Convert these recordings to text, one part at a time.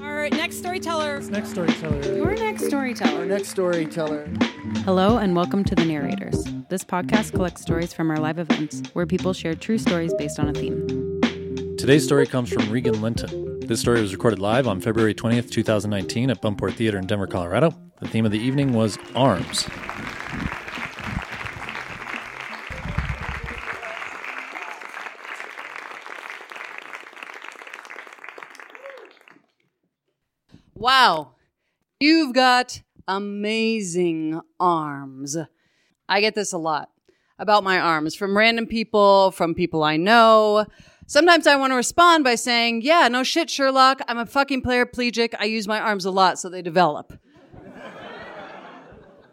Our next storyteller. Next storyteller. Your next storyteller. Our next storyteller. Hello and welcome to The Narrators. This podcast collects stories from our live events where people share true stories based on a theme. Today's story comes from Regan Linton. This story was recorded live on February 20th, 2019 at Buntport Theater in Denver, Colorado. The theme of the evening was arms. Wow, you've got amazing arms. I get this a lot about my arms from random people, from people I know. Sometimes I want to respond by saying, Yeah, no shit, Sherlock. I'm a fucking paraplegic. I use my arms a lot so they develop.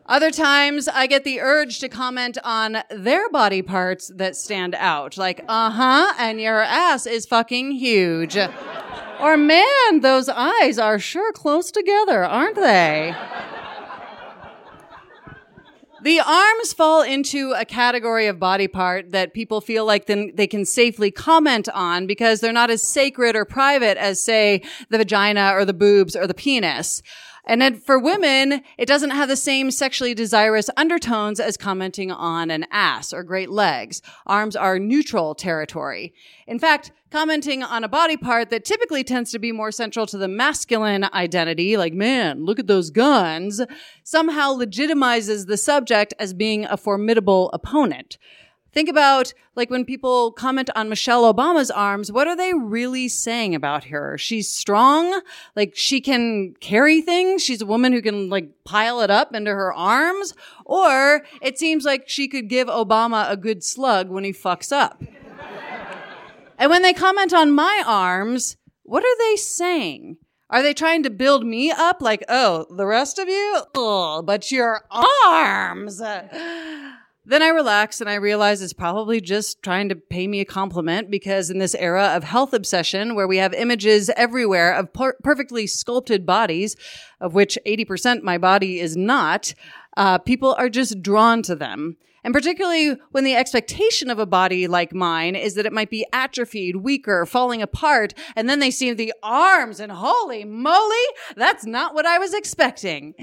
Other times I get the urge to comment on their body parts that stand out, like, uh huh, and your ass is fucking huge. Or, man, those eyes are sure close together, aren't they? The arms fall into a category of body part that people feel like then they can safely comment on because they're not as sacred or private as, say, the vagina or the boobs or the penis. And then for women, it doesn't have the same sexually desirous undertones as commenting on an ass or great legs. Arms are neutral territory. In fact, commenting on a body part that typically tends to be more central to the masculine identity, like, man, look at those guns, somehow legitimizes the subject as being a formidable opponent. Think about like when people comment on Michelle Obama's arms, what are they really saying about her? She's strong, like she can carry things. She's a woman who can like pile it up into her arms. Or it seems like she could give Obama a good slug when he fucks up. and when they comment on my arms, what are they saying? Are they trying to build me up like, oh, the rest of you? Oh, but your arms. Then I relax and I realize it's probably just trying to pay me a compliment because in this era of health obsession where we have images everywhere of per- perfectly sculpted bodies, of which 80% my body is not, uh, people are just drawn to them. And particularly when the expectation of a body like mine is that it might be atrophied, weaker, falling apart, and then they see the arms and holy moly, that's not what I was expecting.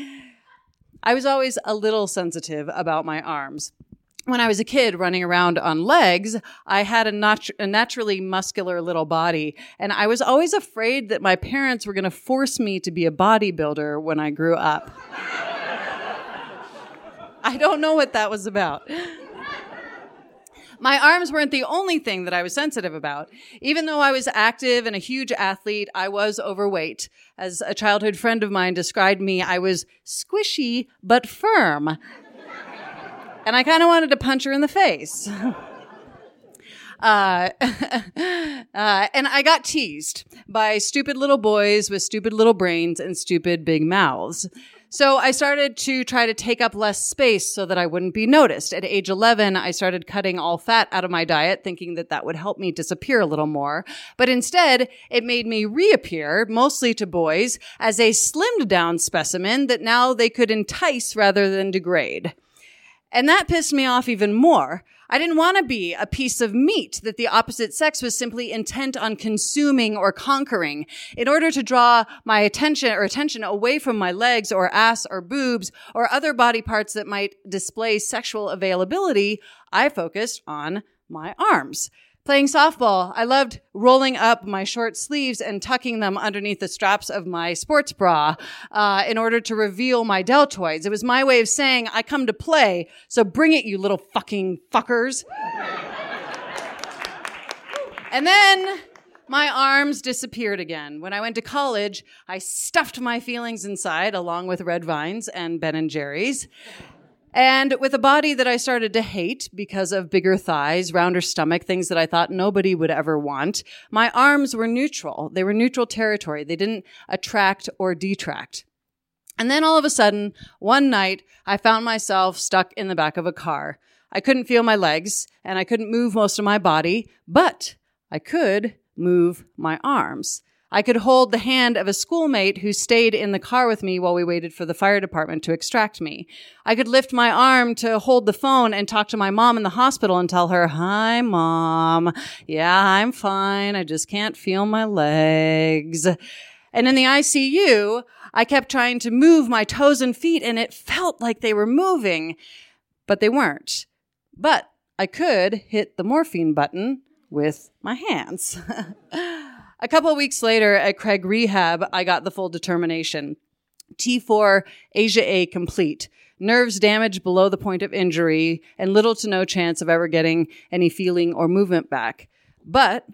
I was always a little sensitive about my arms when I was a kid running around on legs, I had a, a, naturally muscular little body. And I was always afraid that my parents were going to force me to be a bodybuilder when I grew up. I don't know what that was about. My arms weren't the only thing that I was sensitive about. Even though I was active and a huge athlete, I was overweight. As a childhood friend of mine described me, I was squishy but firm and I kind of wanted to punch her in the face. Uh, uh, and I got teased by stupid little boys with stupid little brains and stupid big mouths. So I started to try to take up less space so that I wouldn't be noticed. At age 11, I started cutting all fat out of my diet, thinking that that would help me disappear a little more. But instead, it made me reappear, mostly to boys, as a slimmed down specimen that now they could entice rather than degrade. And that pissed me off even more. I didn't want to be a piece of meat that the opposite sex was simply intent on consuming or conquering. In order to draw my attention or attention away from my legs or ass or boobs or other body parts that might display sexual availability, I focused on my arms. Playing softball, I loved rolling up my short sleeves and tucking them underneath the straps of my sports bra uh, in order to reveal my deltoids. It was my way of saying, I come to play, so bring it, you little fucking fuckers. and then my arms disappeared again. When I went to college, I stuffed my feelings inside along with red vines and Ben and Jerry's. And with a body that I started to hate because of bigger thighs, rounder stomach, things that I thought nobody would ever want, my arms were neutral. They were neutral territory. They didn't attract or detract. And then all of a sudden, one night, I found myself stuck in the back of a car. I couldn't feel my legs and I couldn't move most of my body, but I could move my arms. I could hold the hand of a schoolmate who stayed in the car with me while we waited for the fire department to extract me. I could lift my arm to hold the phone and talk to my mom in the hospital and tell her, Hi, mom. Yeah, I'm fine. I just can't feel my legs. And in the ICU, I kept trying to move my toes and feet and it felt like they were moving, but they weren't. But I could hit the morphine button with my hands. a couple weeks later at Craig Rehab, I got the full determination. T4 ASIA A complete. Nerves damaged below the point of injury and little to no chance of ever getting any feeling or movement back. But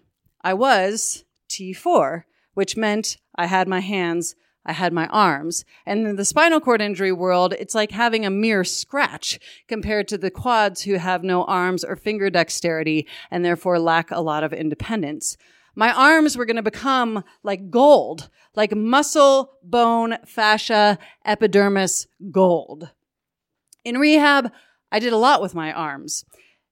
I was T4, which meant I had my hands, I had my arms. And in the spinal cord injury world, it's like having a mere scratch compared to the quads who have no arms or finger dexterity and therefore lack a lot of independence. My arms were going to become like gold, like muscle, bone, fascia, epidermis, gold. In rehab, I did a lot with my arms.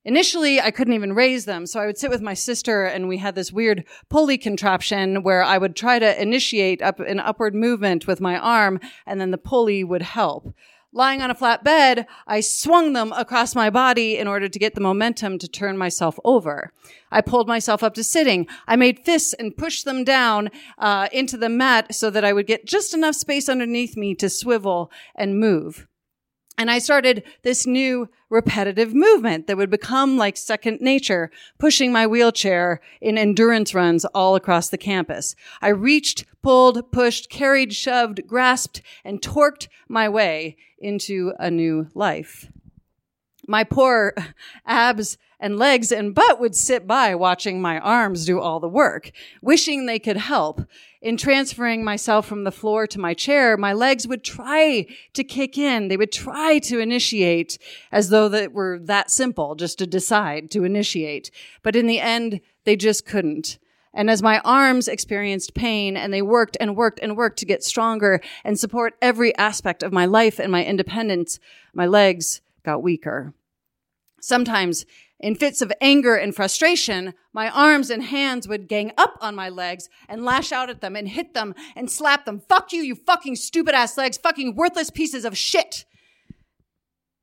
Initially, I couldn't even raise them, so I would sit with my sister and we had this weird pulley contraption where I would try to initiate up an upward movement with my arm and then the pulley would help. Lying on a flat bed, I swung them across my body in order to get the momentum to turn myself over. I pulled myself up to sitting. I made fists and pushed them down uh, into the mat so that I would get just enough space underneath me to swivel and move. And I started this new repetitive movement that would become like second nature, pushing my wheelchair in endurance runs all across the campus. I reached, pulled, pushed, carried, shoved, grasped, and torqued my way into a new life. My poor abs and legs and butt would sit by watching my arms do all the work, wishing they could help. In transferring myself from the floor to my chair, my legs would try to kick in. They would try to initiate as though that were that simple, just to decide to initiate. But in the end, they just couldn't. And as my arms experienced pain and they worked and worked and worked to get stronger and support every aspect of my life and my independence, my legs got weaker. Sometimes in fits of anger and frustration, my arms and hands would gang up on my legs and lash out at them and hit them and slap them. Fuck you, you fucking stupid ass legs, fucking worthless pieces of shit.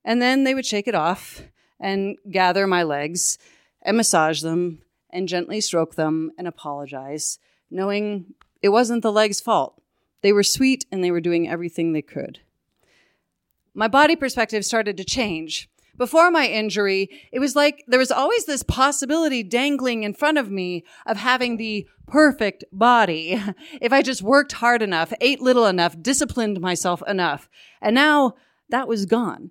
And then they would shake it off and gather my legs and massage them and gently stroke them and apologize, knowing it wasn't the legs' fault. They were sweet and they were doing everything they could. My body perspective started to change. Before my injury, it was like there was always this possibility dangling in front of me of having the perfect body. If I just worked hard enough, ate little enough, disciplined myself enough. And now that was gone.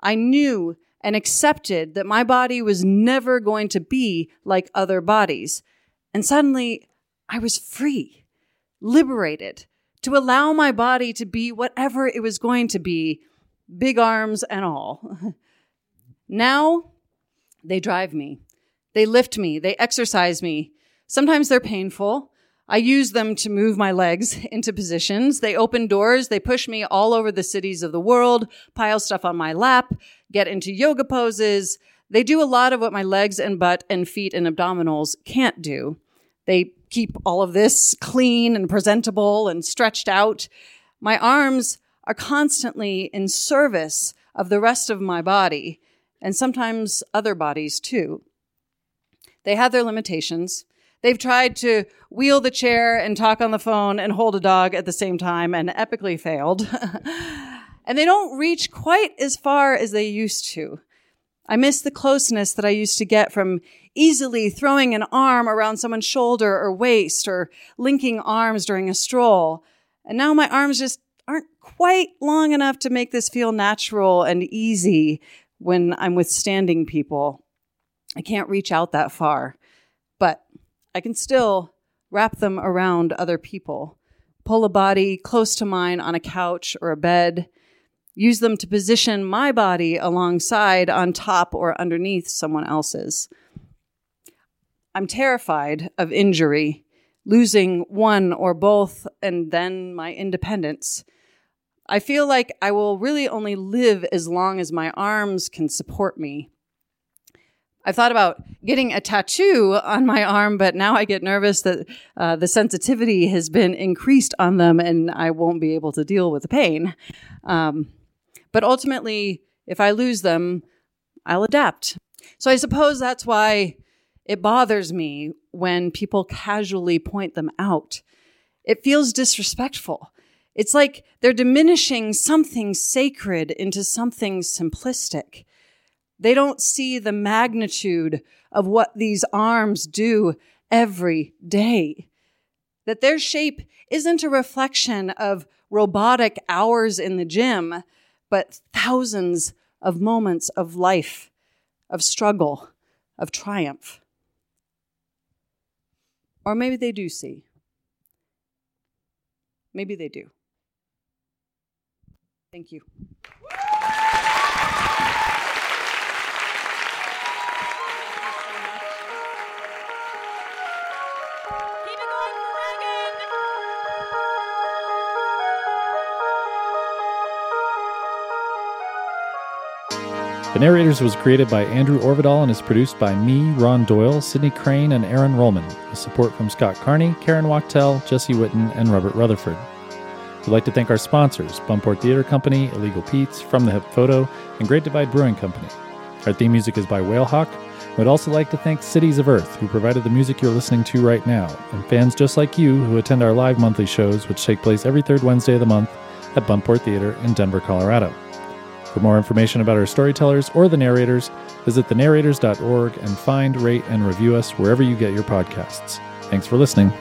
I knew and accepted that my body was never going to be like other bodies. And suddenly I was free, liberated to allow my body to be whatever it was going to be, big arms and all. Now they drive me. They lift me. They exercise me. Sometimes they're painful. I use them to move my legs into positions. They open doors. They push me all over the cities of the world, pile stuff on my lap, get into yoga poses. They do a lot of what my legs and butt and feet and abdominals can't do. They keep all of this clean and presentable and stretched out. My arms are constantly in service of the rest of my body and sometimes other bodies too. They have their limitations. They've tried to wheel the chair and talk on the phone and hold a dog at the same time and epically failed. and they don't reach quite as far as they used to. I miss the closeness that I used to get from easily throwing an arm around someone's shoulder or waist or linking arms during a stroll. And now my arms just aren't quite long enough to make this feel natural and easy when I'm withstanding people. I can't reach out that far, but I can still wrap them around other people, pull a body close to mine on a couch or a bed, use them to position my body alongside, on top, or underneath someone else's. I'm terrified of injury, losing one or both, and then my independence. I feel like I will really only live as long as my arms can support me. I've thought about getting a tattoo on my arm, but now I get nervous that uh, the sensitivity has been increased on them and I won't be able to deal with the pain. Um, but ultimately, if I lose them, I'll adapt. So I suppose that's why it bothers me when people casually point them out. It feels disrespectful. It's like they're diminishing something sacred into something simplistic. They don't see the magnitude of what these arms do every day. That their shape isn't a reflection of robotic hours in the gym, but thousands of moments of life, of struggle, of triumph. Or maybe they do see. Maybe they do. Thank you. The Narrators was created by Andrew Orvedahl and is produced by me, Ron Doyle, Sydney Crane, and Aaron Rollman, with support from Scott Carney, Karen Wachtel, Jesse Witten, and Robert Rutherford. We'd like to thank our sponsors, Buntport Theater Company, Illegal Pete's, From the Hip Photo, and Great Divide Brewing Company. Our theme music is by Whalehawk. We'd also like to thank Cities of Earth, who provided the music you're listening to right now, and fans just like you who attend our live monthly shows, which take place every third Wednesday of the month at Buntport Theater in Denver, Colorado. For more information about our storytellers or the narrators, visit thenarrators.org and find, rate, and review us wherever you get your podcasts. Thanks for listening.